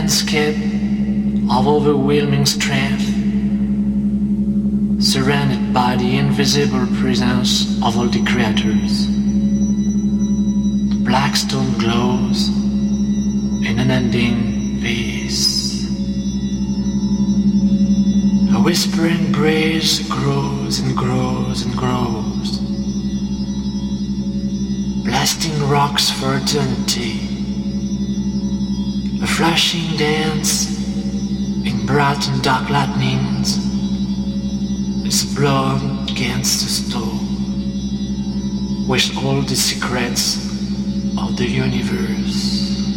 landscape of overwhelming strength, surrounded by the invisible presence of all the creators. The black stone glows in an unending peace. A whispering breeze grows and grows and grows, blasting rocks for eternity. Flashing dance in bright and dark lightnings is blown against the storm with all the secrets of the universe.